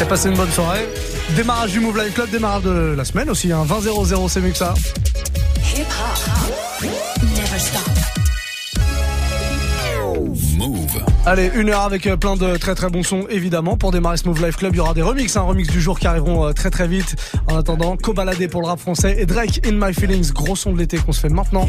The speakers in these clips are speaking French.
Et passez une bonne soirée. Démarrage du Move Live Club, démarrage de la semaine aussi. Hein. 20-0-0, c'est mieux que ça. Move. Allez, une heure avec euh, plein de très très bons sons évidemment. Pour démarrer ce Move Live Club, il y aura des remixes, un hein, remix du jour qui arriveront euh, très très vite. En attendant, Cobaladé pour le rap français et Drake In My Feelings, gros son de l'été qu'on se fait maintenant.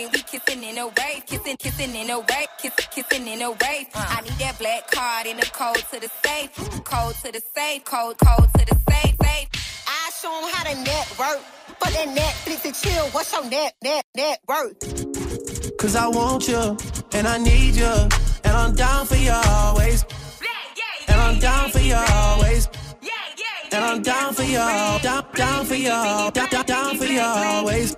bitches and we kissing in a wave, kissing, kissing in a wave, kissing, kissing in a wave. Uh. I need that black card in the code to the safe, code to the safe, code, code to the safe, safe. I show 'em how to network, but that Netflix and chill. What's your net, net, net worth? Cause I want you, and I need you, and I'm down for you always. And I'm down for you always. And I'm down for you, down, down for you, down, down, down for you always.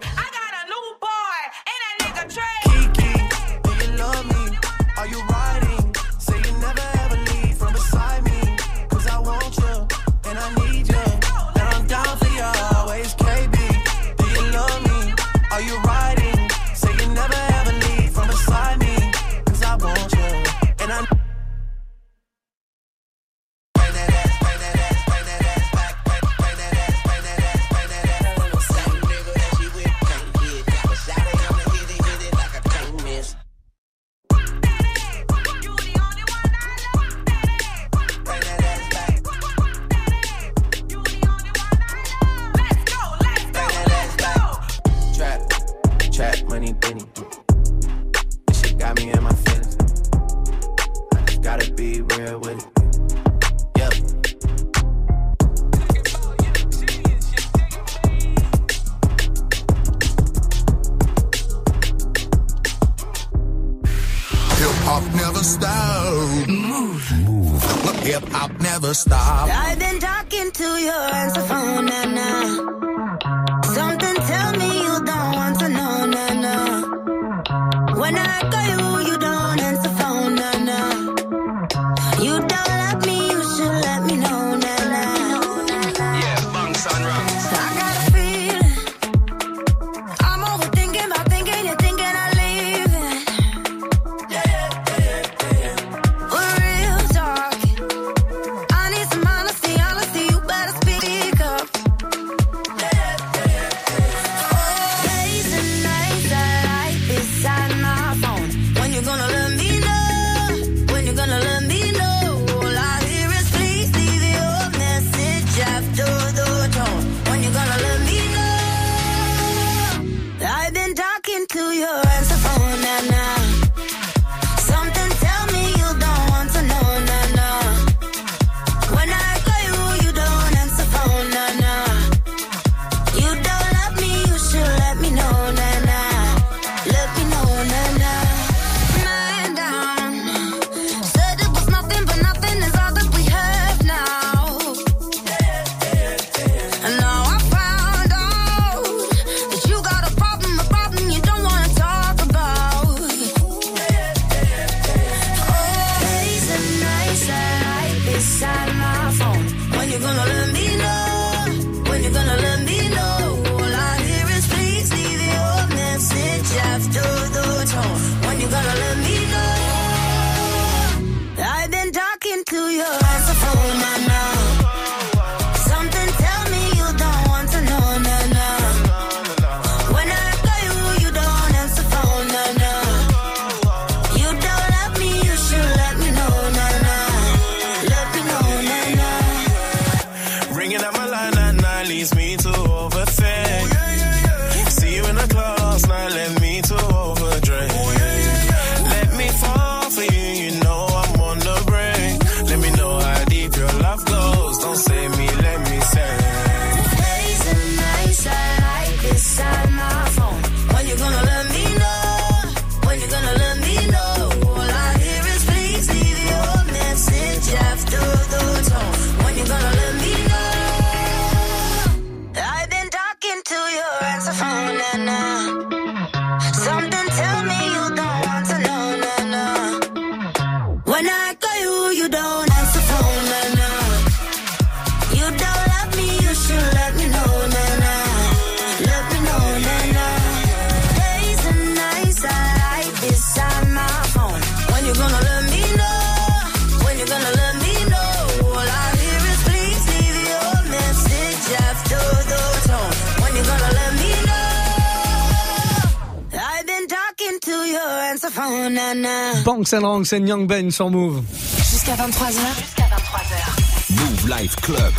Nah. Banks and Ranks and Young Ben sur Move. Jusqu'à 23h. Jusqu'à 23h. Move Life Club.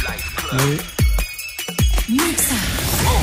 Oui.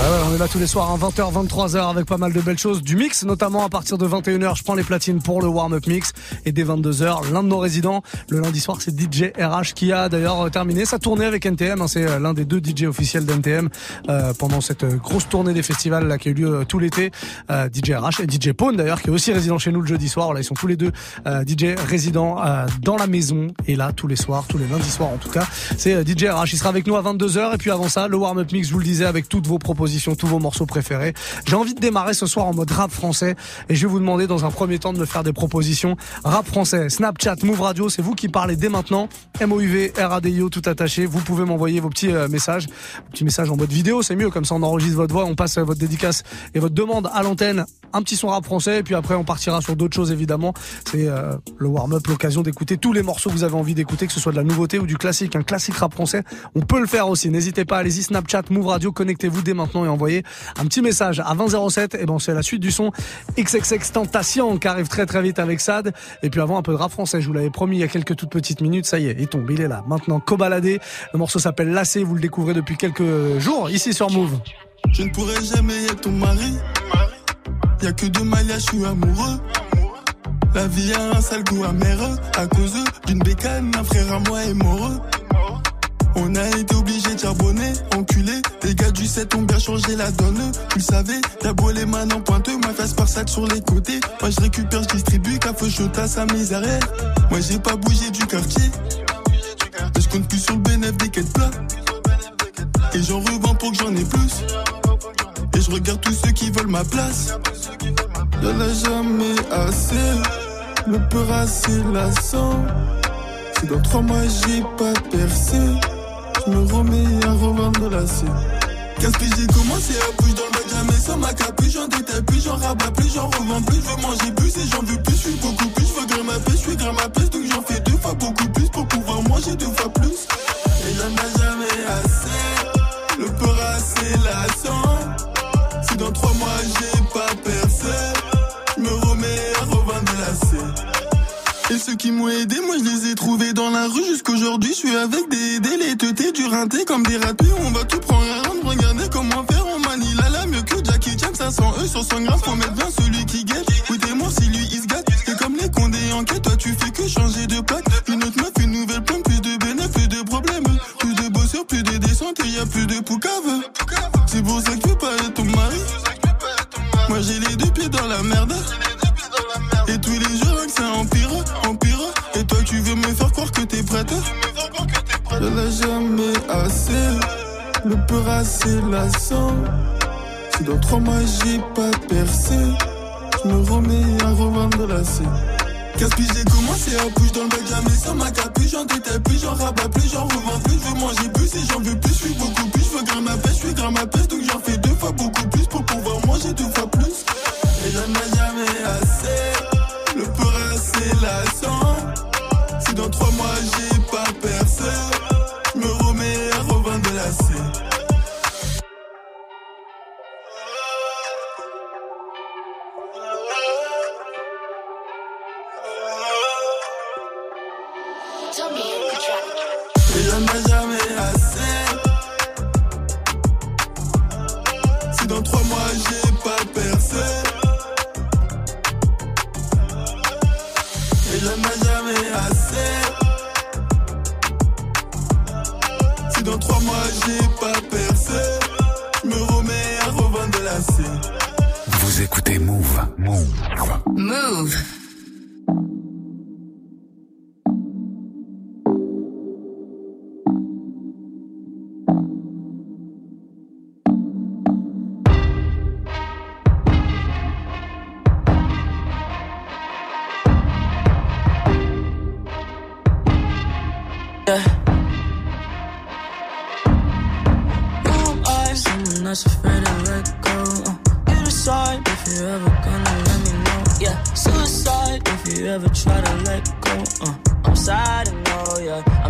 Bah on est là tous les soirs, à 20h, 23h avec pas mal de belles choses. Du mix, notamment à partir de 21h, je prends les platines pour le warm-up mix. Et dès 22h, l'un de nos résidents, le lundi soir, c'est DJ RH qui a d'ailleurs euh, terminé sa tournée avec NTM. hein. C'est euh, l'un des deux DJ officiels d'NTM euh, pendant cette euh, grosse tournée des festivals là, qui a eu lieu tout l'été. DJ RH et DJ Pone d'ailleurs, qui est aussi résident chez nous le jeudi soir. Voilà, ils sont tous les deux DJ résidents dans la maison. Et là, tous les soirs, tous les lundis soirs en tout cas, c'est DJ RH. Il sera avec nous à 22h. Et puis avant ça, le warm-up mix, je vous le disais, avec toutes vos propositions, tous vos morceaux préférés. J'ai envie de démarrer ce soir en mode rap français. Et je vais vous demander dans un premier temps de me faire des propositions rap français. Snapchat, Move Radio, c'est vous qui parlez dès maintenant. MOUV, RADIO, tout attaché. Vous pouvez m'envoyer vos petits euh, messages. Petits messages en mode vidéo, c'est mieux. Comme ça, on enregistre votre voix, on passe euh, votre dédicace et votre demande à l'antenne. Un petit son rap français. Et puis après, on partira sur d'autres choses, évidemment. C'est euh, le warm-up, l'occasion d'écouter tous les morceaux que vous avez envie d'écouter, que ce soit de la nouveauté ou du classique. Un classique rap français, on peut le faire aussi. N'hésitez pas, allez-y, Snapchat, Move Radio, connectez-vous dès maintenant et envoyez un petit message à 2007. Et ben, c'est la suite du son XXX Tentation qui arrive très très vite avec Sad. Et puis avant, un peu de rap français. Je vous l'avais promis il y a quelques toutes petites minutes. Ça y est, il tombe, il est là. Maintenant, Cobaladé. Le morceau s'appelle Lassé. Vous le découvrez depuis quelques jours ici sur Move. Je ne pourrai jamais être ton mari. Y'a que deux mariages, je suis amoureux. La vie a un sale goût amer à cause d'une bécane, un frère à moi est. On a été obligé de charbonner, enculé. Les gars du 7 ont bien changé la donne. Tu le savais, t'as beau les mains en pointeux, ma face par sac sur les côtés. Moi je récupère, je distribue, café à sa misère. Moi j'ai pas bougé du quartier. Mais je compte plus sur le bénéfice des quêtes plats. Et j'en revends pour que j'en ai plus. Et je regarde tous ceux qui veulent ma place. Y'en a jamais assez. Le peur assez lassant. Si dans trois mois j'ai pas percé, je me remets à revendre la. Qu'est-ce que j'ai commencé à bouger dans le bac, jamais sans ma capuche, j'en détaille plus, j'en rabats plus, j'en revends plus, je veux manger plus et j'en veux plus, je suis beaucoup plus, je veux grimper, je suis grimper, donc j'en fais deux fois beaucoup plus pour pouvoir manger deux fois plus. Et y'en a Et ceux qui m'ont aidé, moi je les ai trouvés dans la rue jusqu'aujourd'hui. Je suis avec des délétetés, du rinté comme des ratés. On va tout prendre à rendre, regardez comment faire. On manie la la mieux que Jackie Chan, 500 E sur 100 grammes. Faut mettre bien celui qui guette. Oui, t'es mort si lui il se gâte. C'est comme les condés en quête, toi tu fais que changer de plaque. Une autre meuf, une nouvelle pomme, plus de bénéfices, plus de problèmes. Plus de bossures, plus de descentes et y a plus de poucave. C'est pour ça que tu veux pas être ton mari. Moi j'ai les deux pieds dans la merde. Et tous les jours ça empire, empire. Et toi tu veux me faire croire que t'es prête Je l'ai jamais assez. Le peur assez lassant. Si dans trois mois j'ai pas percé, je me remets à revendre la C. Qu'est-ce que j'ai commencé à bouger dans le bac, jamais sans ma capuche, j'en détaille plus, j'en rabats plus, j'en revends plus, je veux manger plus et j'en veux plus, je suis beaucoup plus, je veux grimper ma pêche, je suis gramme ma pêche, donc j'en fais deux fois beaucoup plus pour pouvoir manger deux fois plus. Et j'en ai jamais assez, Si dans trois mois j'ai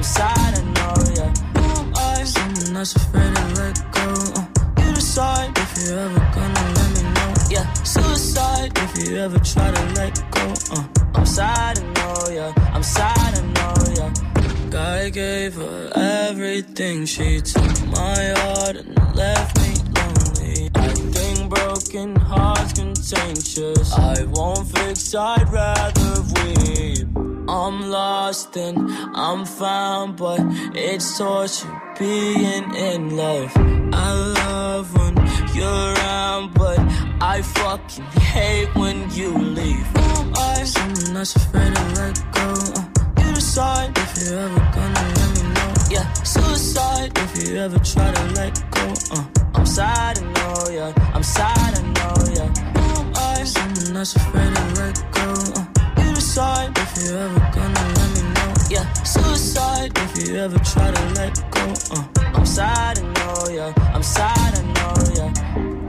I'm sad, I know, yeah. Who am I? Someone that's afraid to let go. Uh, you decide if you're ever gonna let me know. Yeah, suicide if you ever try to let go. Uh, I'm sad, I know, yeah. I'm sad, I know, yeah. Guy gave her everything. She took my heart and left me lonely. I think broken hearts contagious. I won't fix, I'd rather weep. I'm lost and I'm found, but it's torture being in love. I love when you're around, but I fucking hate when you leave. I? Someone that's afraid to let go. Uh, you decide if you're ever gonna let me know. Yeah, suicide if you ever try to let go. Uh, I'm sad, I know, yeah. I'm sad, I know, yeah. I? Someone that's afraid to let go. Uh, you decide if you're ever gonna let me know. Yeah, suicide if you ever try to let go. Uh, I'm sad, I know, yeah. I'm sad, I know, yeah.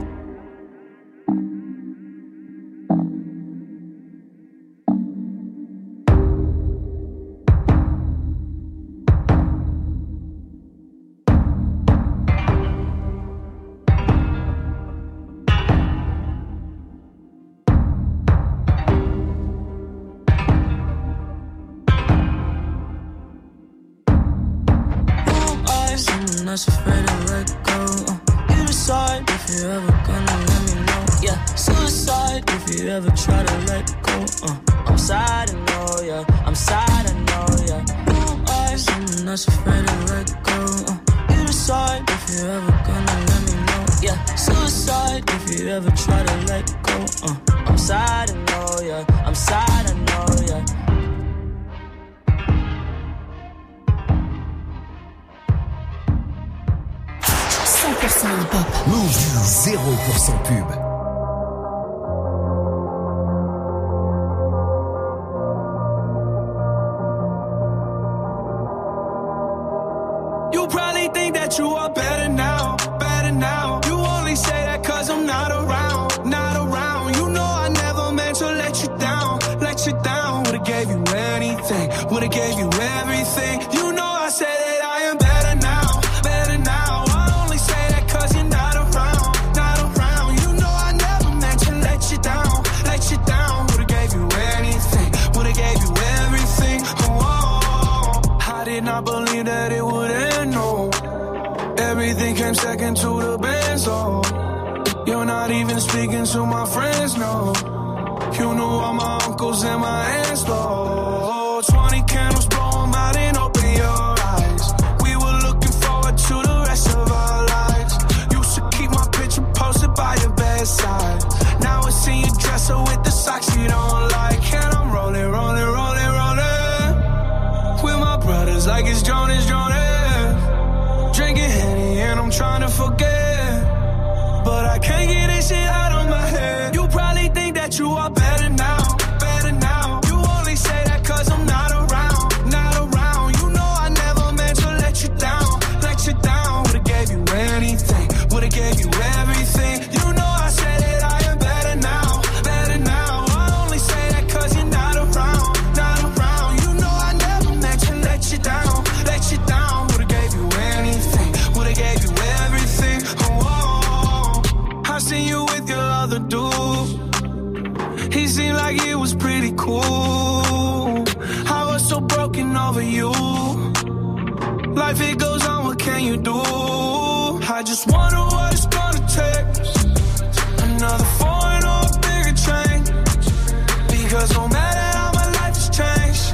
Someone that's afraid to let go. Uh, you decide if you're ever gonna let me know. Yeah, suicide if you ever try to let go. Uh, I'm sad, I know, yeah. I'm sad, I know, yeah. Who am? Someone that's afraid to let go. Uh, you decide if you're ever gonna let me know. Yeah, suicide if you ever try to let go. Uh, 0% pub. Second to the best, oh. You're not even speaking to my friends, no. You knew all my uncles and my aunts, though. Life it goes on, what can you do? I just wonder what it's gonna take. Another foreign or a bigger change. Because no matter how my life has changed,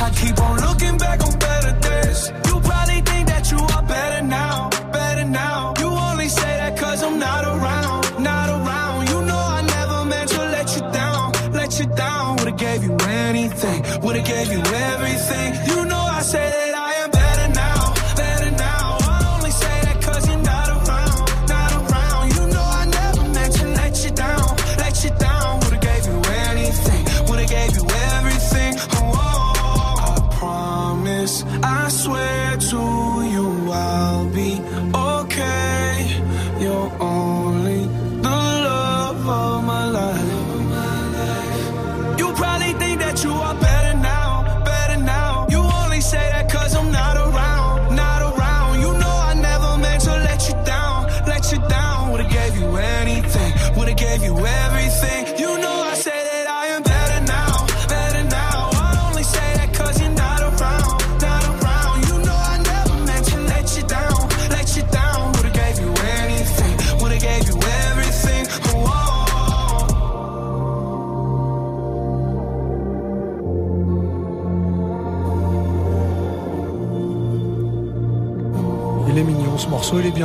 I keep on looking back on better days. You probably think that you are better now, better now. You only say that cause I'm not around, not around. You know I never meant to let you down, let you down. Would've gave you anything, would've gave you everything.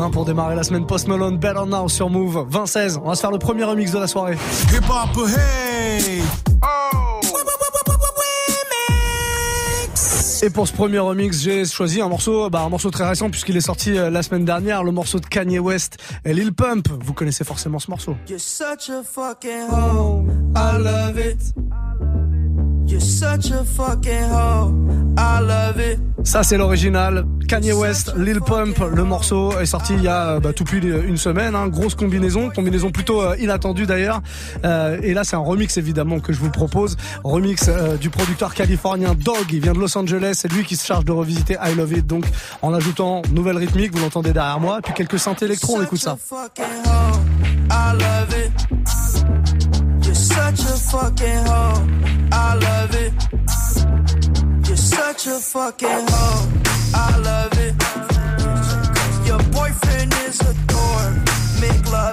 Bien pour démarrer la semaine Post Malone, Better Now sur Move. 2016, on va se faire le premier remix de la soirée. Hip hop, hey! Et pour ce premier remix, j'ai choisi un morceau, bah, un morceau très récent puisqu'il est sorti euh, la semaine dernière, le morceau de Kanye West et Lil Pump. Vous connaissez forcément ce morceau. You're such a fucking hoe. I love it. Ça c'est l'original. Kanye West, Lil Pump, le morceau est sorti il y a bah, tout pile une semaine. Hein. Grosse combinaison, combinaison plutôt euh, inattendue d'ailleurs. Euh, et là c'est un remix évidemment que je vous propose. Remix euh, du producteur californien Dog. Il vient de Los Angeles. C'est lui qui se charge de revisiter I Love It. Donc en ajoutant nouvelle rythmique, vous l'entendez derrière moi, puis quelques synthés électro. On écoute ça. I love it. Fucking hoe. I love it. You're such a fucking hoe. I love it. Your boyfriend is a dork. Make love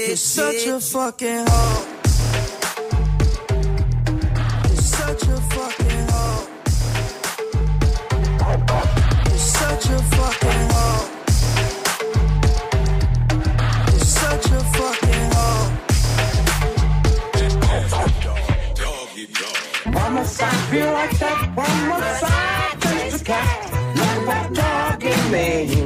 You're such a fucking hoe. You're such a fucking hoe. You're such a fucking hoe. You're such a fucking hoe. One more side, feel like that. One more side, just a cat. Love that talking me.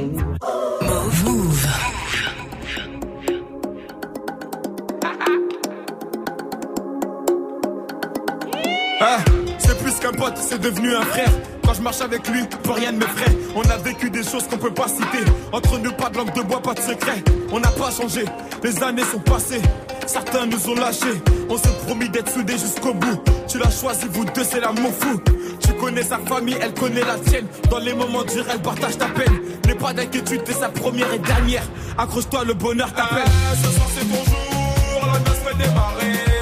Ah, c'est plus qu'un pote, c'est devenu un frère. Quand je marche avec lui, plus rien ne m'effraie. On a vécu des choses qu'on peut pas citer. Entre nous, pas de langue de bois, pas de secret. On n'a pas changé, les années sont passées. Certains nous ont lâchés. On s'est promis d'être soudés jusqu'au bout. Tu l'as choisi, vous deux, c'est l'amour fou. Tu connais sa famille, elle connaît la tienne. Dans les moments durs, elle partage ta peine. N'aie pas d'inquiétude, t'es sa première et dernière. Accroche-toi, le bonheur t'appelle. ce soir, c'est la noce démarrer.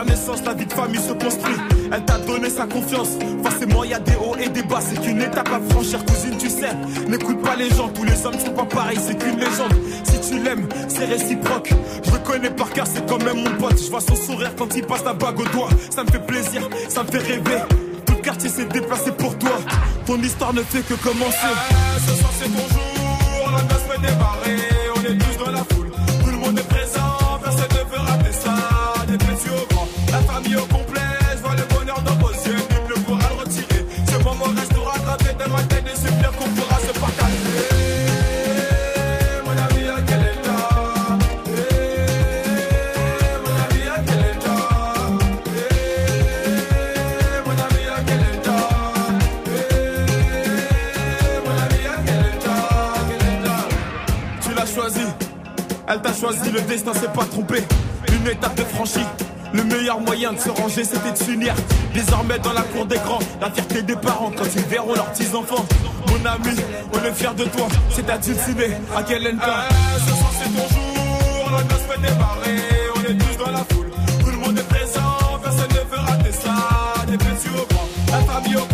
La première naissance, la vie de famille se construit. Elle t'a donné sa confiance. Forcément, y a des hauts et des bas. C'est qu'une étape à franchir, cousine, tu sais. N'écoute pas les gens, tous les hommes sont pas pareils. C'est qu'une légende. Si tu l'aimes, c'est réciproque. Je connais par cœur, c'est quand même mon pote. Je vois son sourire quand il passe la bague au doigt. Ça me fait plaisir, ça me fait rêver. Tout le quartier s'est déplacé pour toi. Ton histoire ne fait que commencer. ce soir, c'est ton jour. La fait démarrer. Choisi le destin s'est pas trompé. Une étape de franchie. Le meilleur moyen de se ranger, c'était de s'unir. Désormais, dans la cour des grands, la fierté des parents quand ils verront leurs petits-enfants. Mon ami, on est fiers de toi. C'est à ciné, à quel endroit eh, Ce soir, c'est ton jour. La noce fait démarrer. On est tous dans la foule. Tout le monde est présent. Personne ne veut rater ça. Des au grand. La famille au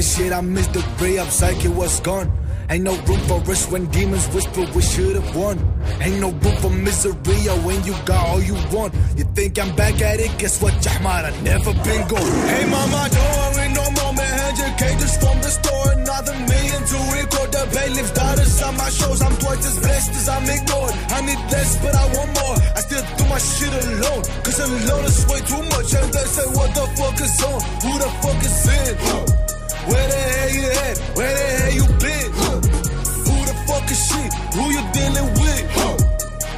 shit. I missed the ray up, psyche was gone. Ain't no room for us when demons whisper we should've won. Ain't no room for misery oh, when you got all you want. You think I'm back at it? Guess what, Jahmar? I never been gone. Hey mama, don't worry no more, man. Hundred cages from the store, another million to record. The bailiff's daughters on my shows. I'm twice as blessed as I'm ignored. I need less, but I want more. I still do my shit alone, cause alone is way too much. And they say, what the fuck is on? Who the fuck is in? Where the hell you at? Where the hell you been? Who the fuck is she? Who you dealing with?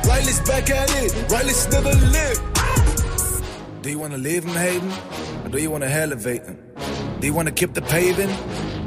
Riley's back at it. Riley's never lived. Do you wanna leave him hating? Or do you wanna elevate him? Do you wanna keep the paving?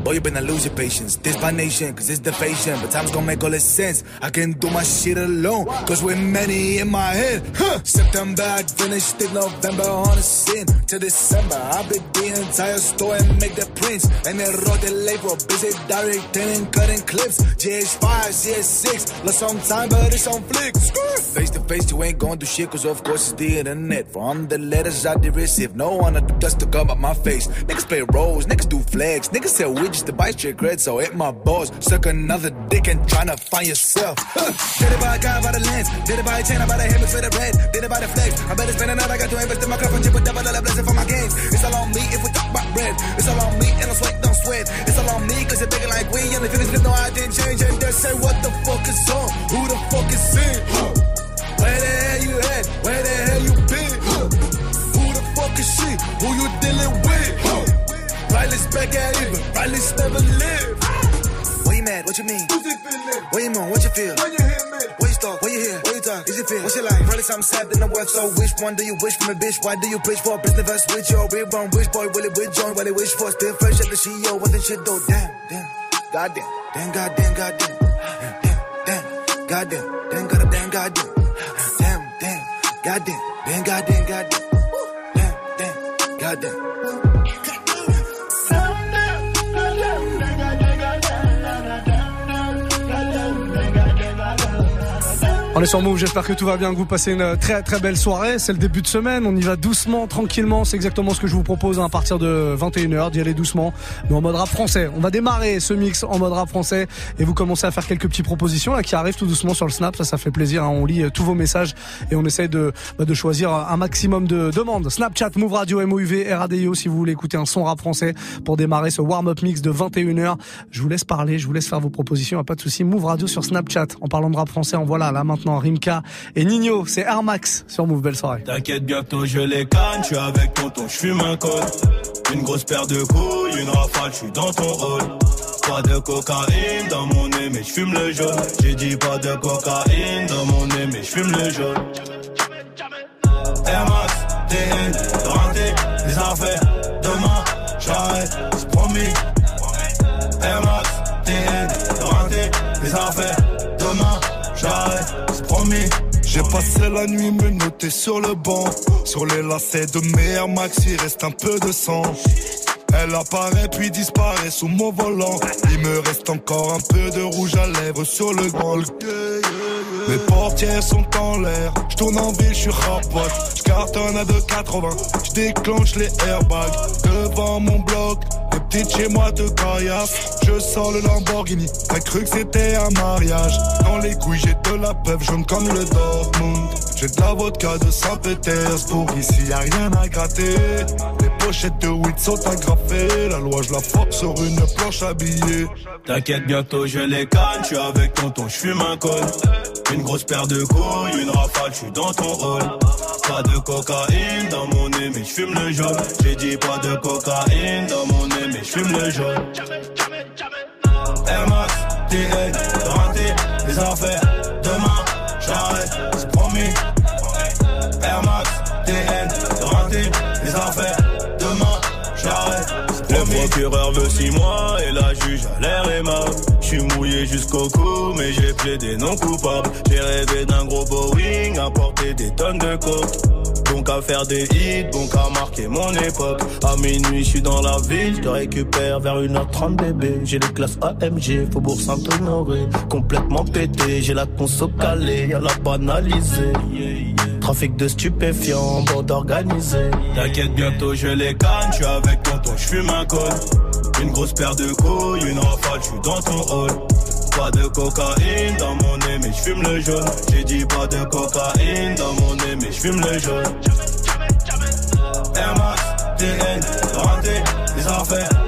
Boy, you better lose your patience. This my nation, cause it's the. But time's gonna make all this sense. I can do my shit alone, cause we're many in my head. Huh. September, I finished it November on a scene. To December, I big the entire store and make the prints. And then wrote the label, busy directing and cutting clips. GH5, CS6, lost some time, but it's on flicks. Face to face, you ain't gonna do shit, cause of course it's the internet. From the letters I did receive, no one the dust to come up my face. Niggas play roles, niggas do flags, niggas sell weed just to buy straight cred, so hit my balls. Suck another dick and tryna find yourself. Huh. Did it by a guy by the lens, did it by a chain, I buy the hammer for the red, did it by the flex. I better spend another, I got to invest in my cup and chip a double dollar blessing for my games. It's all on me if we talk about bread. It's all on me and I sweat, don't sweat. It's all on me cause you're bigger like we and the finish no I didn't change and they say what the fuck is on? Who the fuck is in? Huh. Where the hell you at? Where the hell you been? Huh. Who the fuck is she? Who you dealing with? Back at it, but never live. What you mad? What you mean? Who's it feeling? What you moan? What you feel? When you hear me? What you start? What you hear? What you talk? Is it feel? What's your life? Probably something sad in the worth. So which one do you wish from a bitch? Why do you preach for? a Business verse with your real wrong. Which boy will it with join? What they wish for? Still fresh at the CEO. What the shit though? Damn, damn. Goddamn. Damn, goddamn, goddamn. Damn, damn. Goddamn. Damn, goddamn, damn, goddamn. Damn, damn. Goddamn. Damn, goddamn, goddamn. Damn, damn. Goddamn. On est sur Move, j'espère que tout va bien, que vous passez une très très belle soirée. C'est le début de semaine, on y va doucement, tranquillement. C'est exactement ce que je vous propose hein, à partir de 21h, d'y aller doucement, mais en mode rap français. On va démarrer ce mix en mode rap français et vous commencez à faire quelques petites propositions là qui arrivent tout doucement sur le Snap. Ça, ça fait plaisir. Hein. On lit euh, tous vos messages et on essaye de, bah, de choisir un maximum de demandes. Snapchat, Move Radio, MOUV, RADIO si vous voulez écouter un son rap français pour démarrer ce warm-up mix de 21h. Je vous laisse parler, je vous laisse faire vos propositions, pas de souci. Move Radio sur Snapchat. En parlant de rap français, en voilà là maintenant Rimka et Nino. C'est Air Max sur Move. Belle soirée. T'inquiète, bientôt je les canne. Je suis avec tonton, je fume un col. Une grosse paire de couilles, une rafale, je suis dans ton rôle. Pas de cocaïne dans mon nez, mais je fume le jaune. J'ai dit pas de cocaïne dans mon nez, mais je fume le jaune. Max, TN, rentré, les affaires. Demain, j'arrête, c'est promis. Max, TN, rentré, les affaires. J'ai passé la nuit me noter sur le banc. Sur les lacets de mer Max, il reste un peu de sang. Elle apparaît puis disparaît sous mon volant. Il me reste encore un peu de rouge à lèvres sur le grand. Mes portières sont en l'air, je tourne en ville, je suis rapote, je cartonne à 2,80, je déclenche les airbags. Devant mon bloc, les petites chez moi de caillasse, je sors le Lamborghini, t'as cru que c'était un mariage, dans les couilles j'ai de la peuple jaune comme le Dortmund, j'ai de la vodka de Saint-Pétersbourg, ici y a rien à gratter, les pochettes de weed sont agrafées, la loi je la force sur une planche habillée. T'inquiète, bientôt je les canne, je suis avec tonton, je fume un col. Une grosse paire de couilles, une rafale, je suis dans ton rôle. Pas de cocaïne dans mon nez, mais je fume le jaune. J'ai dit pas de cocaïne dans mon nez, mais je fume le jaune. Air Max, TN, raté les affaires. Demain, j'arrête, c'est promis. Air Max, TN, raté les affaires. Demain, j'arrête. Le procureur veut six mois et la juge a l'air aimable. Je suis mouillé jusqu'au cou, mais j'ai plaidé non coupable. J'ai rêvé d'un gros Boeing, à porter des tonnes de coke. Donc à faire des hits, donc à marquer mon époque. À minuit, je suis dans la ville, je te récupère vers 1h30 bébé. J'ai les classes AMG, Faubourg Saint-Honoré. Complètement pété, j'ai la conso calée, y'a la banalisée. Trafic de stupéfiants, bande organisée. T'inquiète, bientôt je les canne, je suis avec tonton, je fume un col. Une grosse paire de couilles, une rafale, je suis dans ton hall. Pas de cocaïne dans mon nez, mais je fume le jaune. J'ai dit pas de cocaïne dans mon nez, mais je fume le jaune. Air Max, TN, les affaires.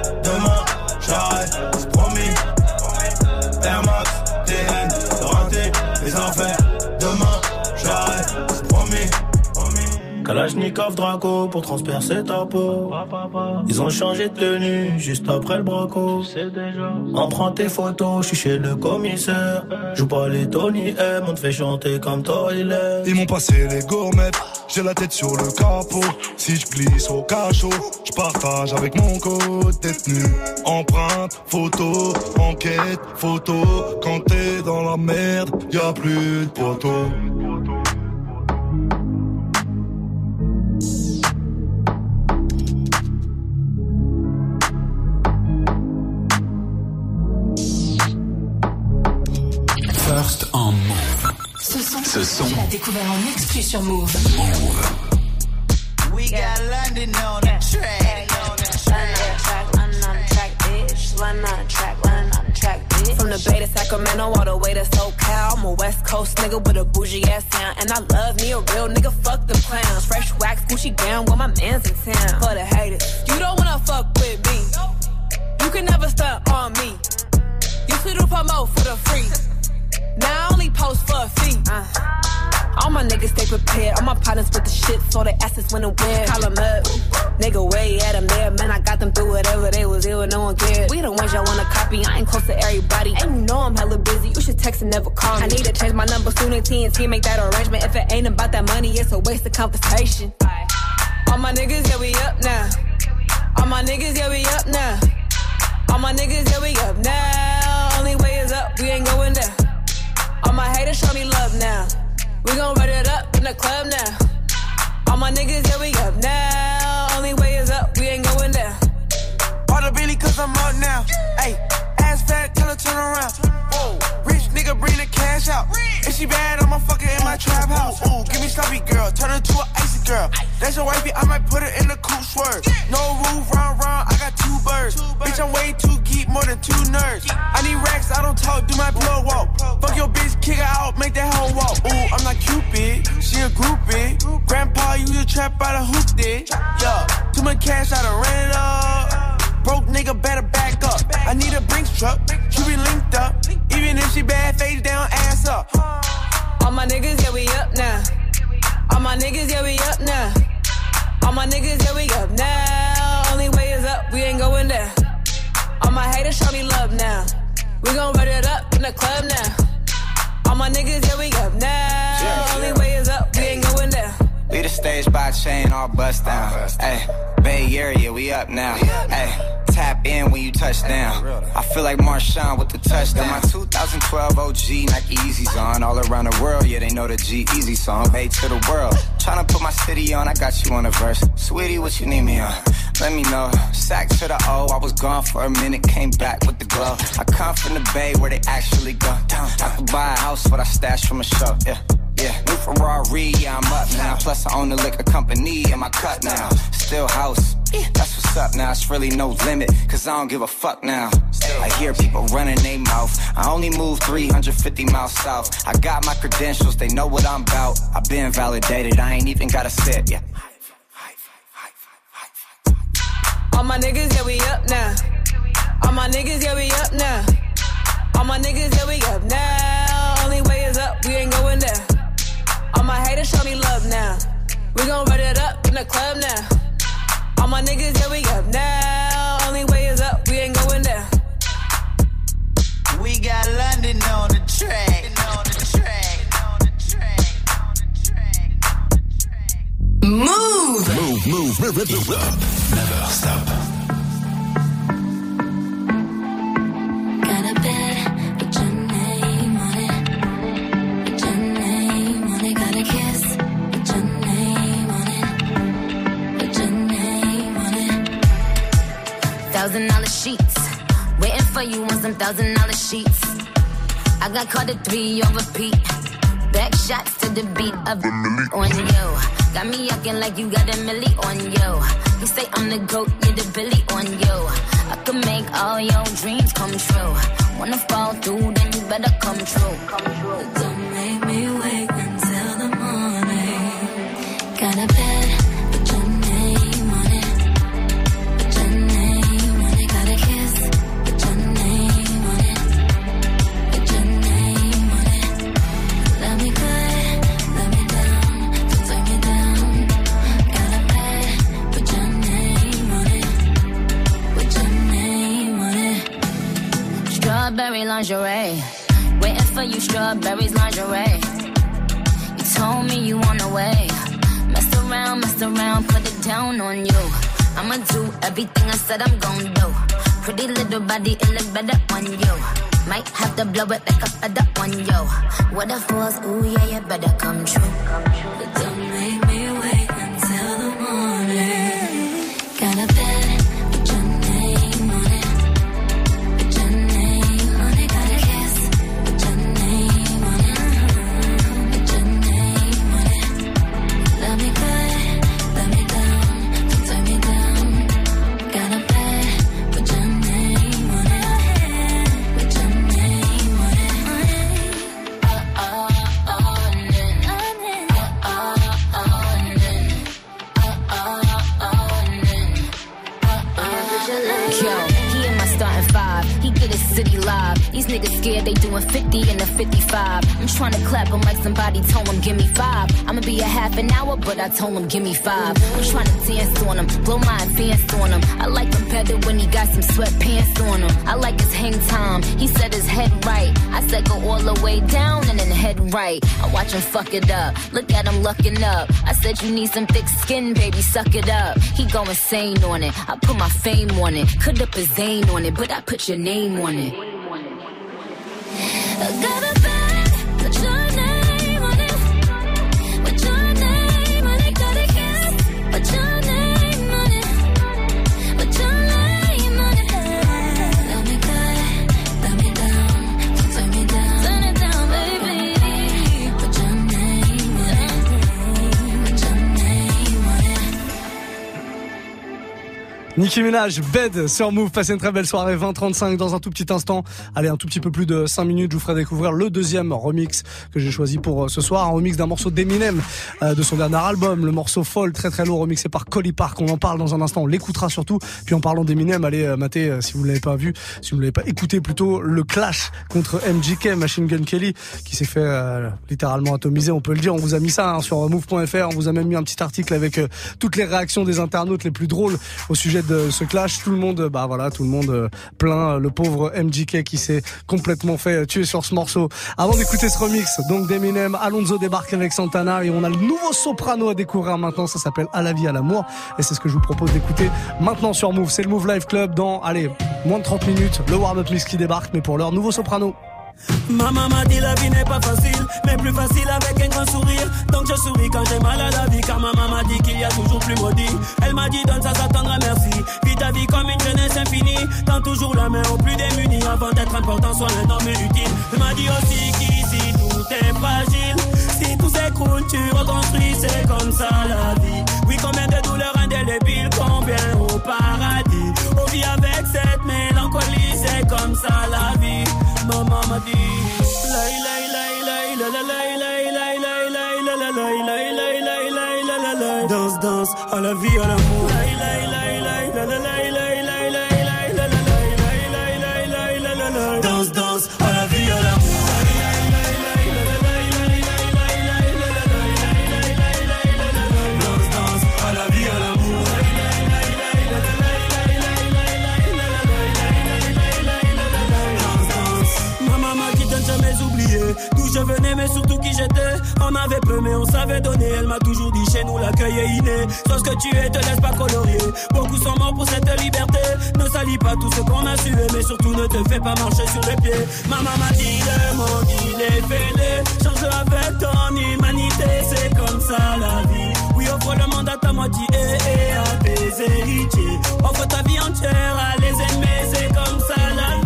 Kalachnikov Draco pour transpercer ta peau. Ils ont changé de tenue juste après le braco. On prend tes photos, je suis chez le commissaire. Joue pas les Tony M, on te fait chanter comme Toilet. Ils m'ont passé les gourmettes, j'ai la tête sur le capot. Si je glisse au cachot, je partage avec mon code détenu. Empreinte, photo, enquête, photo. Quand t'es dans la merde, y a plus de poteau. Ce son, tu l'as découvert en exclu sur Move. Move. We got London on the track. From the Bay to Sacramento, all the way to SoCal. I'm a West Coast nigga with a bougie ass sound. And I love me a real nigga, fuck the clowns. Fresh wax, Gucci down when my man's in town. For the haters, you don't wanna fuck with me. You can never stunt on me. You should do promote for the free. Now I only post for a fee. Uh. All my niggas stay prepared. All my partners with the shit, so they assets when and where. Call them up. Nigga, way at them there. Man, I got them through whatever they was ill, no one cared. We the ones y'all wanna copy. I ain't close to everybody. And you know I'm hella busy. You should text and never call me. I need to change my number soon and TNT make that arrangement. If it ain't about that money, it's a waste of conversation. All my niggas, yeah, we up now. All my niggas, yeah, we up now. All my niggas, yeah, we up now. Only way is up, we ain't going down. Haters show me love now. We gon' run it up in the club now. All my niggas, yeah, we up now. Only way is up, we ain't going down. All the Billy, cause I'm up now. Hey, ass fat, tell her turn around. Rich nigga, bring the cash out. If she bad, I'ma fuck her in my trap house. Ooh, give me sloppy girl, turn her to an icy girl. That's your wifey, I might put her in the cool swerve. No roof, round, round, I got two birds. Bitch, I'm way too geek, more than two nerds. I need racks, I don't talk, do my blood walk. Fuck your bitch, kick her out, make that hoe walk. Ooh, I'm not Cupid, she a groupie. Grandpa, you the trap out of hoop it. Yeah, too much cash, I done ran it up. Broke nigga better back up. I need a Brinks truck, she be linked up. Even if she bad, face down, ass up. All my niggas, yeah, we up now. All my niggas, yeah, we up now. All my niggas, yeah, we up now. Only way is up, we ain't going down. All my haters show me love now. We gon' run it up in the club now. All my niggas, yeah, we up now. Only way We the stage by chain, all bust down. Hey, Bay Area, we up now. Hey, tap in when you touch down. I feel like Marshawn with the touchdown. Got My 2012 OG Nike Yeezys on. All around the world, yeah, they know the G Easy song. Bay to the world. Tryna put my city on, I got you on a verse. Sweetie, what you need me on? Let me know. Sack to the O, I was gone for a minute, came back with the glow. I come from the Bay where they actually go. I could buy a house, what I stashed from a show, yeah. Yeah, new Ferrari, yeah, I'm up. Plus, I own the liquor company in my cut now. Still house, that's what's up now. It's really no limit, cause I don't give a fuck now. I hear people running their mouth. I only move 350 miles south. I got my credentials, they know what I'm about. I've been validated, I ain't even gotta sit, yeah. All my niggas, yeah, we up now. All my niggas, yeah, we up now. All my niggas, yeah, we up now. Haters show me love now. We gon' run it up in the club now. All my niggas, yeah, we up now. Only way is up, we ain't going there. We got London on the track. On the track. Move. Move, move, move, move up. Never stop. Thousand dollar sheets. Waiting for you on some thousand dollar sheets. I got caught at three on repeat. Back shots to the beat of the on yo. Got me acting like you got a milli on yo. You say I'm the goat, you're the billy on you. I could make all your dreams come true. Wanna fall through, then you better come true. Don't make me wait until the morning. Got a Strawberry lingerie. Waiting for you, strawberries lingerie. You told me you on the way. Mess around, mess around, put it down on you. I'ma do everything I said I'm gonna do. Pretty little body, it look better on you. Might have to blow it like a feather on you. What if was, ooh yeah, you better come true. Don't make me niggas scared they doing 50 and a 55. I'm trying to clap him like somebody told him, give me five. I'ma be a half an hour, but I told him, give me five. I'm trying to dance on him, blow my advance on him. I like him better when he got some sweatpants on him. I like his hang time. He said his head right. I said go all the way down and then head right. I watch him fuck it up. Look at him lucking up. I said you need some thick skin, baby, suck it up. He go insane on it. I put my fame on it. Could up his Zane on it, but I put your name on it. Gotta Nicki Minaj, Bed sur Move. Passez une très belle soirée, 20-35 dans un tout petit instant. Allez, un tout petit peu plus de 5 minutes, je vous ferai découvrir le deuxième remix que j'ai choisi pour euh, ce soir. Un remix d'un morceau d'Eminem euh, de son dernier album, le morceau Fall, très très lourd, remixé par Colly Park. On en parle dans un instant, on l'écoutera surtout. Puis en parlant d'Eminem, allez euh, mater, euh, si vous ne l'avez pas vu, si vous ne l'avez pas écouté plutôt, le clash contre MJK, Machine Gun Kelly, qui s'est fait euh, littéralement atomiser, on peut le dire. On vous a mis ça hein, sur move.fr, on vous a même mis un petit article avec euh, toutes les réactions des internautes les plus drôles au sujet de ce clash. Tout le monde, bah voilà, tout le monde euh, plaint le pauvre MJK qui s'est complètement fait tuer sur ce morceau. Avant d'écouter ce remix, donc d'Eminem, Alonso débarque avec Santana et on a le nouveau soprano à découvrir maintenant. Ça s'appelle À la vie, à l'amour. Et c'est ce que je vous propose d'écouter maintenant sur Move. C'est le Move Live Club dans, allez, moins de 30 minutes. Le warm-up mix qui débarque, mais pour leur nouveau soprano. Maman m'a dit la vie n'est pas facile, mais plus facile avec un grand sourire. Donc je souris quand j'ai mal à la vie, car maman m'a dit qu'il y a toujours plus maudit. Elle m'a dit donne ça, ça t'attendra merci. Vis ta vie comme une jeunesse infinie. Tends toujours la main aux plus démunis avant d'être important, sois un homme utile. Elle m'a dit aussi qu'ici tout est fragile. Si tout s'écroule, tu reconstruis, c'est comme ça la vie. Oui, combien de douleurs indélébiles, combien au paradis. On vit avec cette mélancolie, c'est comme ça la vie ma maman dit Danse, danse, à la vie, à la je venais, mais surtout qui j'étais. On avait peu, mais on savait donner. Elle m'a toujours dit chez nous l'accueil est inné. Sois ce que tu es, te laisse pas colorier. Beaucoup sont morts pour cette liberté. Ne salis pas tout ce qu'on a sué, mais surtout ne te fais pas marcher sur les pieds. Maman m'a dit le monde il est fêlé. Change avec ton humanité, c'est comme ça la vie. Oui, offre le monde à ta moitié et à tes héritiers. Offre ta vie entière à les aimer, c'est comme ça la vie.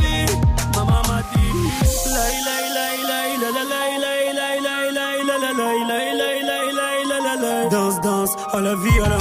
Danse danse à la vie à l'amour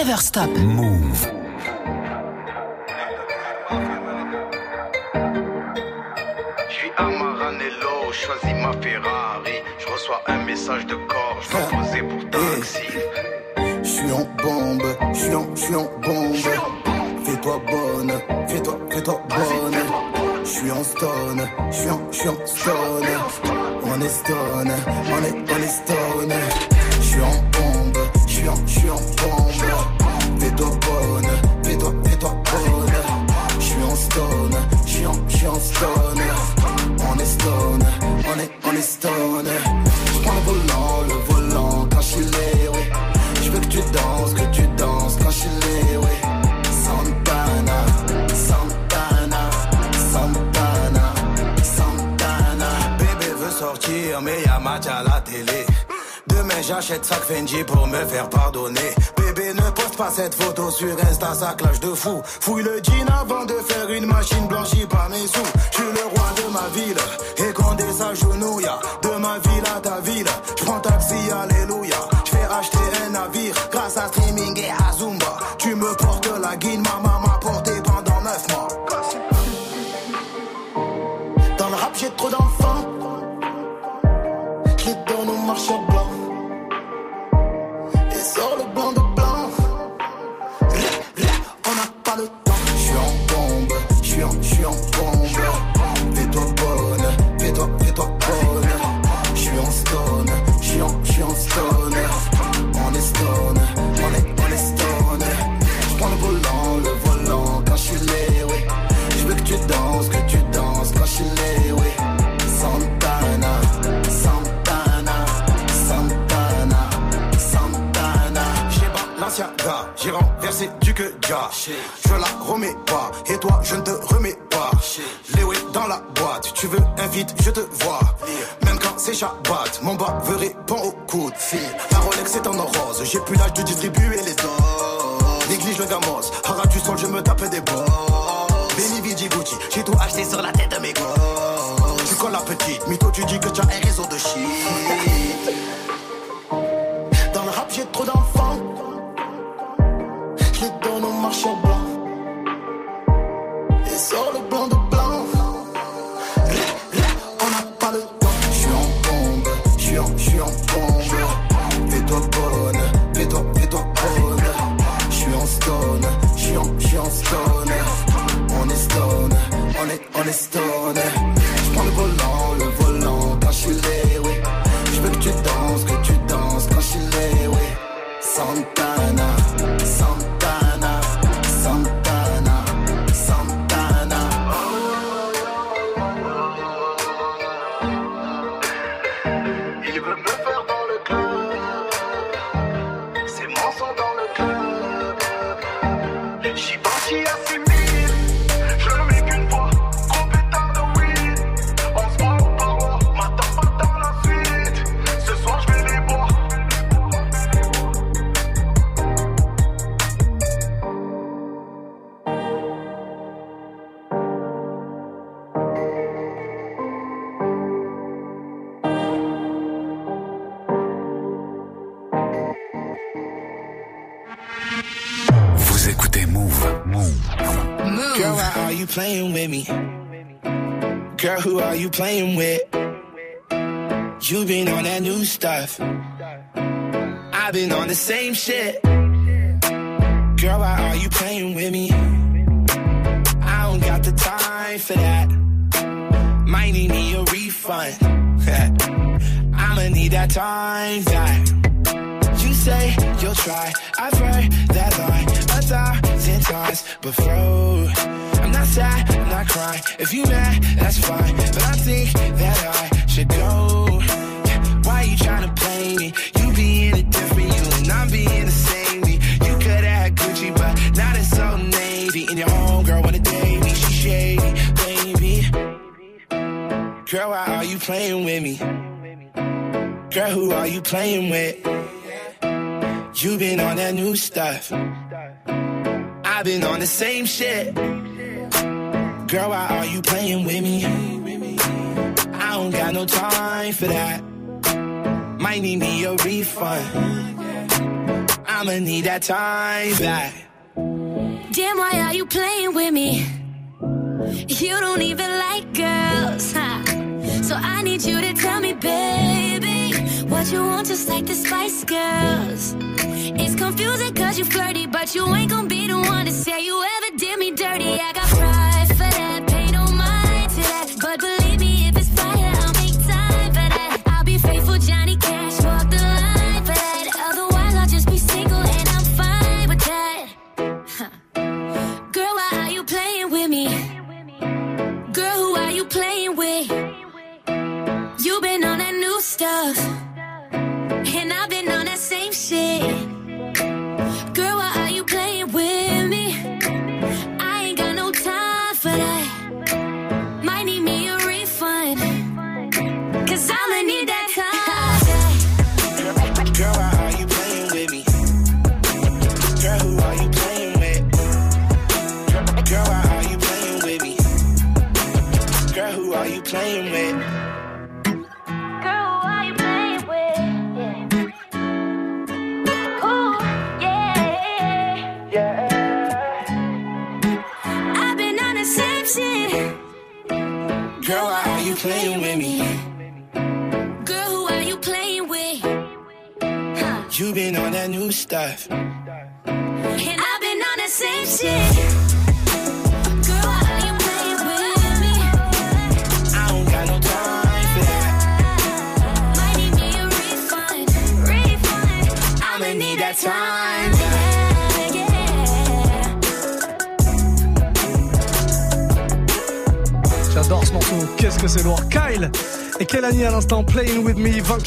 Never Stop. Move. Je suis à Maranello, choisis ma Ferrari. Je reçois un message de corps, je dois poser pour taxi. Je suis en bombe, je suis en, je suis en bombe. Fais-toi bonne, fais-toi, fais-toi bonne. Je suis en stone, je suis en, je suis en stone. On est stone, on est, on est stone. Je suis en bombe, je suis en, je suis en bombe. Bonne, fais-toi, bonne. Je suis en stone, je suis en, je suis en stone. On est stone, on est, on est stone. Je prends le volant, le volant quand je suis lé, oui. Je veux que tu danses, que tu danses quand je suis lé, oui. Santana, Santana, Santana, Santana. Bébé veut sortir, mais y'a match à la télé. Demain j'achète sac Fendi pour me faire pardonner. Ne poste pas cette photo sur Insta, ça clash de fou. Fouille le jean avant de faire une machine blanchie par mes sous. Je suis le roi de ma ville et Condé s'agenouille. De ma ville à ta ville, je prends taxi, alléluia. Je acheter un navire playing with me? Girl, who are you playing with? You been on that new stuff. I've been on the same shit. Girl, why are you playing with me? I don't got the time for that. Might need me a refund. I'ma need that time back. You say you'll try. I've heard that line a thousand times before. I'm sad, I'm not. If you mad, that's fine. But I think that I should go. Why you trying to play me? You being a different you and I'm being the same me. You could have had Gucci, but not it's so navy. And your homegirl wanna date me, she shady, baby. Girl, why are you playing with me? Girl, who are you playing with? You been on that new stuff. I've been on the same shit. Girl, why are you playing with me? I don't got no time for that. Might need me a refund. I'ma need that time back. Damn, why are you playing with me? You don't even like girls, huh? So I need you to tell me, baby, what you want, just like the Spice Girls. It's confusing cause you flirty, but you ain't gonna be the one to say you ever did me dirty. I got pride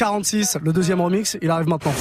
46, le deuxième remix, il arrive maintenant.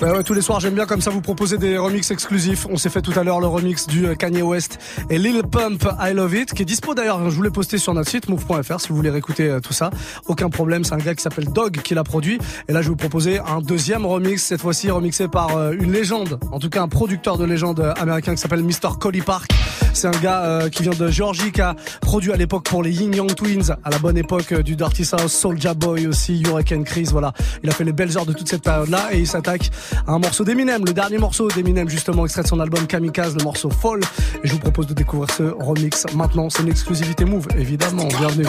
Bah ouais, tous les soirs, j'aime bien comme ça vous proposer des remixes exclusifs. On s'est fait tout à l'heure le remix du euh, Kanye West et Lil Pump I Love It, qui est dispo d'ailleurs. Je vous l'ai posté sur notre site move.fr si vous voulez réécouter euh, tout ça. Aucun problème, c'est un gars qui s'appelle Dog qui l'a produit. Et là, je vais vous proposer un deuxième remix, cette fois-ci remixé par euh, une légende, en tout cas un producteur de légende américain qui s'appelle Mr. Collie Park. C'est un gars qui vient de Georgie qui a produit à l'époque pour les Ying Yang Twins, à la bonne époque du Dirty South, Soulja Boy aussi, Hurricane Chris, voilà. Il a fait les belles heures de toute cette période-là et il s'attaque un morceau d'Eminem, le dernier morceau d'Eminem justement extrait de son album Kamikaze, le morceau Fall. Et je vous propose de découvrir ce remix maintenant. C'est une exclusivité Move, évidemment. Bienvenue.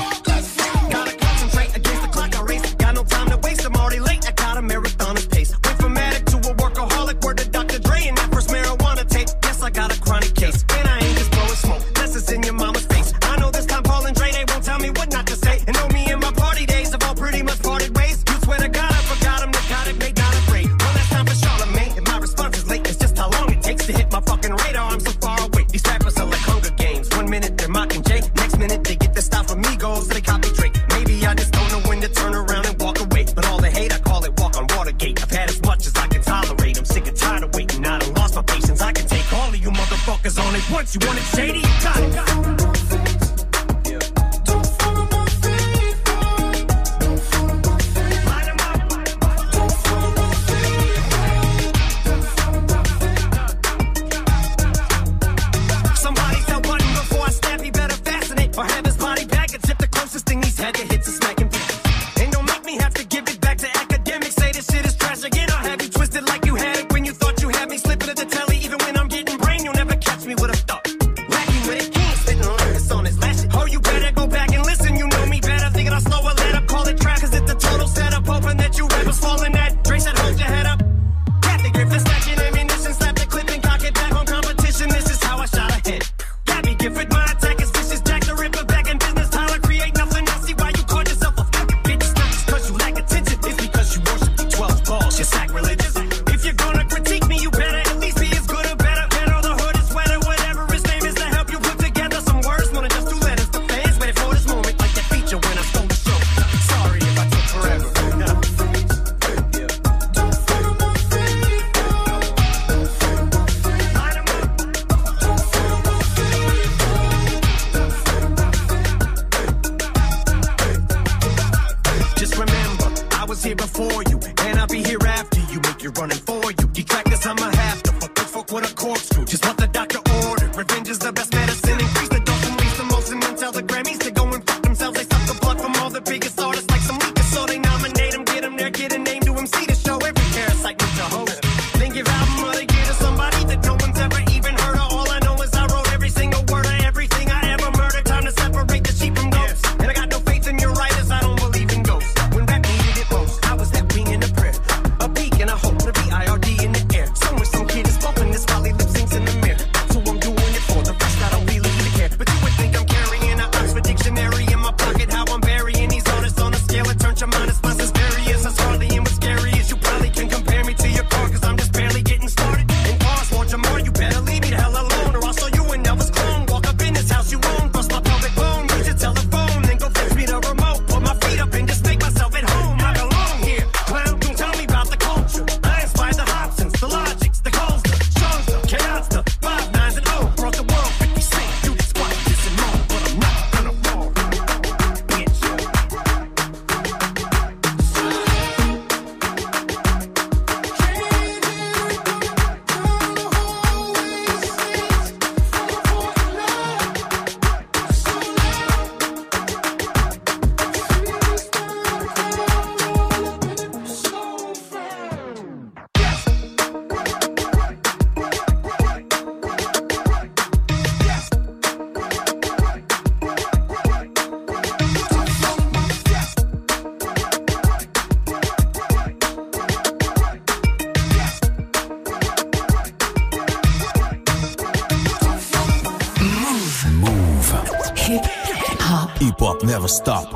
Stop.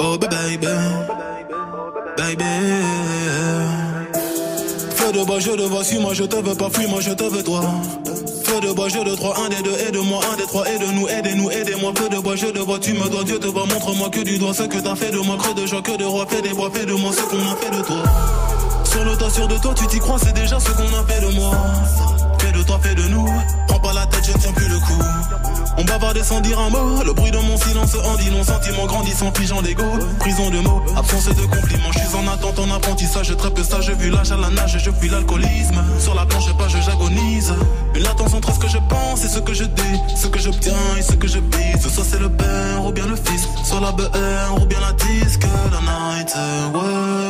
Oh baby. Fais de bas, je te vois, si moi je te veux pas, fuis, moi je te veux toi. feu de bois, je de trois, un des deux, aide-moi, un des trois, aide-nous, aidez-nous, aidez-moi, feu de bois, je de bois, tu me dois, Dieu te voit, montre-moi que du doigt ce que t'as fait de moi, creux de joie, que de roi, fais des bois, fais de moi ce qu'on a fait de toi. Sur le toit, sûr de toi, tu t'y crois, c'est déjà ce qu'on a fait de moi. Fais de nous. Prends pas la tête, je ne tiens plus le coup. On bavarde sans dire un mot. Le bruit de mon silence en dit non. Sentiment grandissant, figeant d'ego. Prison de mots, absence de compliments. Je suis en attente, en apprentissage. Très peu sage, vu l'âge à la nage. Je fuis l'alcoolisme. Sur la planche, pas, je j'agonise. Une latence entre ce que je pense et ce que je dis. Ce que j'obtiens et ce que je bise. Soit c'est le père ou bien le fils. Soit la BR ou bien la disque. La night, ouais.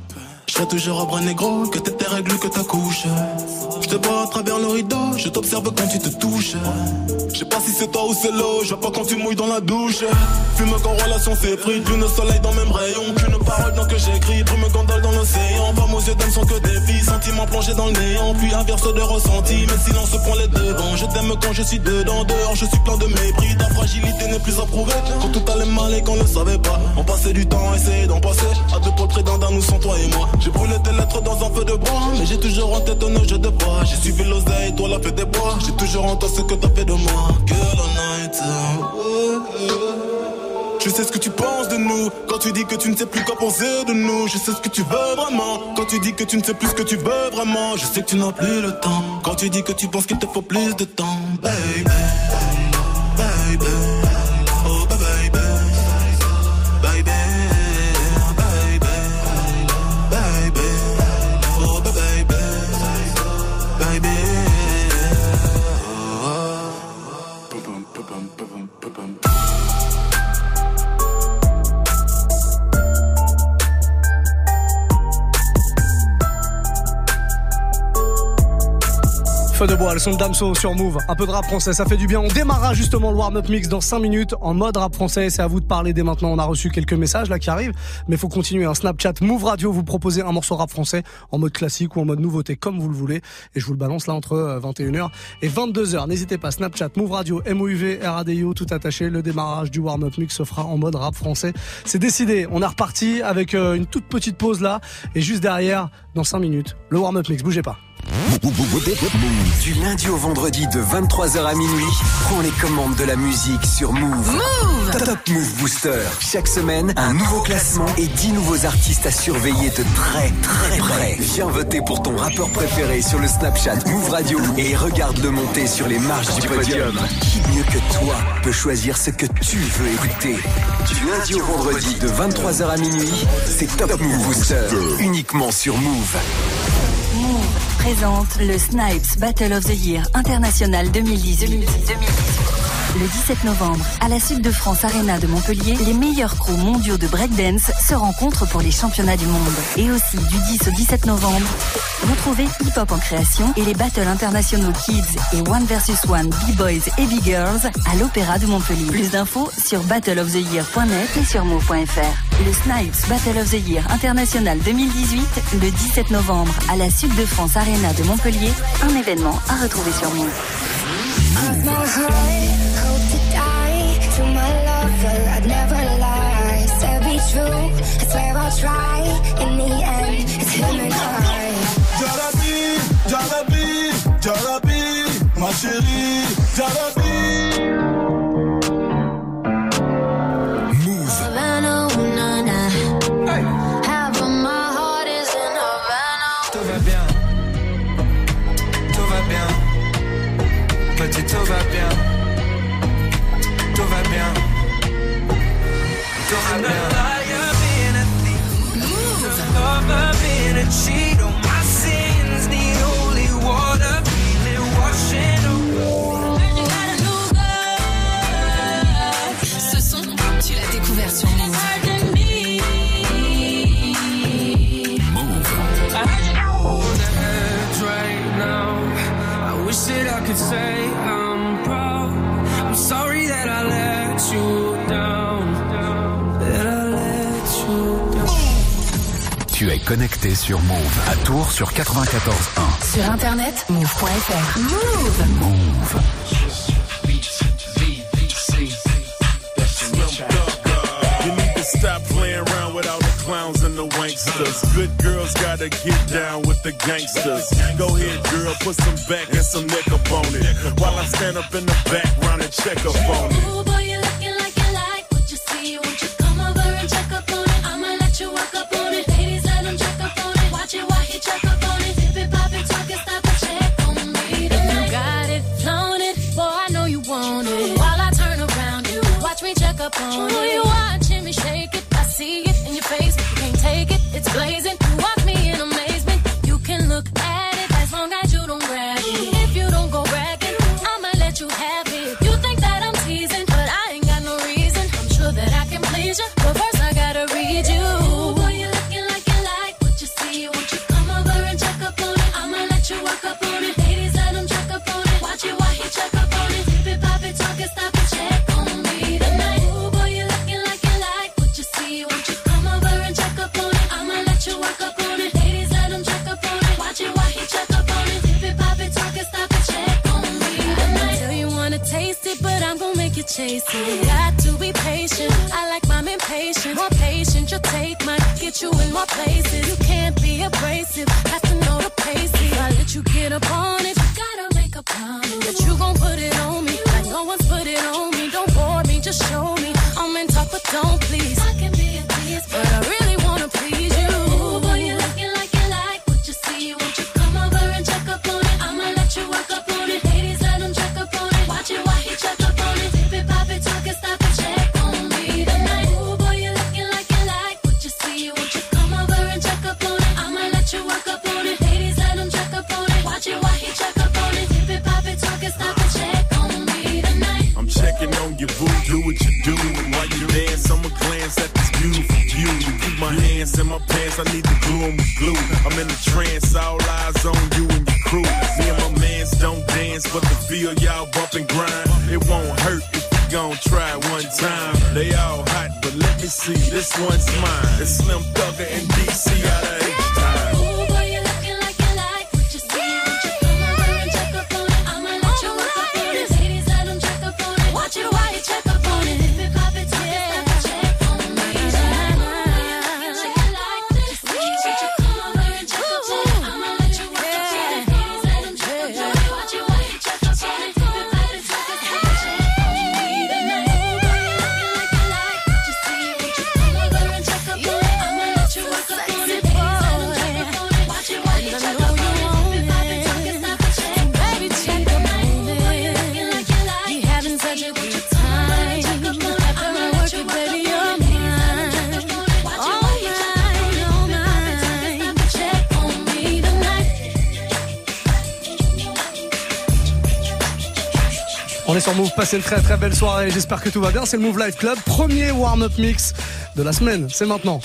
Je serai toujours à bras négro, que t'es tes règles, que ta couche. Je te vois à travers le rideau, je t'observe quand tu te touches. Je sais pas si c'est toi ou c'est l'eau, je vois pas quand tu mouilles dans la douche. Fume quand relation s'effrite, plus le soleil dans même rayon, qu'une parole dans que j'écris, brume gondole dans l'océan. Femmes aux yeux d'hommes sont que des filles, sentiments plongés dans le néant, puis inverse de ressenti, mais silence prend les devants. Je t'aime quand je suis dedans, dehors je suis plein de mépris, ta fragilité n'est plus à prouver. Quand tout allait mal et qu'on le savait pas, on passait du temps à essayer d'en passer, à deux près d'un nous sans toi et moi. J'ai brûlé tes lettres dans un feu de bois, mais j'ai toujours en tête un jeu de bois. J'ai suivi l'oseille, toi la fête des bois. J'ai toujours en toi ce que t'as fait de moi. Girl night. Je sais ce que tu penses de nous quand tu dis que tu ne sais plus quoi penser de nous. Je sais ce que tu veux vraiment quand tu dis que tu ne sais plus ce que tu veux vraiment. Je sais que tu n'as plus le temps quand tu dis que tu penses qu'il te faut plus de temps, baby, bois, le son de Damso sur Move. Un peu de rap français, ça fait du bien. On démarrera justement le warm-up mix dans 5 minutes en mode rap français. C'est à vous de parler dès maintenant. On a reçu quelques messages là qui arrivent, mais faut continuer. Un Snapchat Move Radio, vous proposez un morceau rap français en mode classique ou en mode nouveauté comme vous le voulez. Et je vous le balance là entre 21h et 22h. N'hésitez pas, Snapchat Move Radio, MOUV, RADIO, tout attaché. Le démarrage du warm-up mix se fera en mode rap français. C'est décidé. On est reparti avec euh, une toute petite pause là. Et juste derrière, dans 5 minutes, le warm-up mix. Bougez pas. Du lundi au vendredi de 23h à minuit, prends les commandes de la musique sur Move. Move Top Move Booster. Chaque semaine, un nouveau classement et 10 nouveaux artistes à surveiller de très très près. Viens voter pour ton rappeur préféré sur le Snapchat Move Radio et regarde-le monter sur les marches du podium. Qui mieux que toi peut choisir ce que tu veux écouter? Du lundi au vendredi de 23h à minuit, c'est Top Move Booster. Uniquement sur Move. Move présente le Snipes Battle of the Year International 2018. Le 17 novembre, à la Sud de France Arena de Montpellier, les meilleurs crews mondiaux de breakdance se rencontrent pour les championnats du monde. Et aussi, du 10 au 17 novembre, retrouvez Hip Hop en création et les battles internationaux Kids et One vs One B-Boys et B-Girls à l'Opéra de Montpellier. Plus d'infos sur battleoftheyear.net et sur move.fr. Le Snipes Battle of the Year International 2018, le 17 novembre, à la Sud de France Arena de Montpellier, un événement à retrouver sur Move. I'd never lie. Said be true. I swear I'll try. In the end, it's him and I. Jarabi, Jarabi, Jarabi, ma chérie, Jarabi. connecté sur Move. À Tours sur 94.1. Sur internet, move.fr. Move. Move. You need to stop playing around with all the clowns and the wanksters. Good girls gotta get down with the gangsters. Go ahead, girl, put some back and some neck up on it. While I stand up in the background and check up on it. C'est une très très belle soirée. J'espère que tout va bien. C'est le Move Life Club, premier warm-up mix de la semaine. C'est maintenant.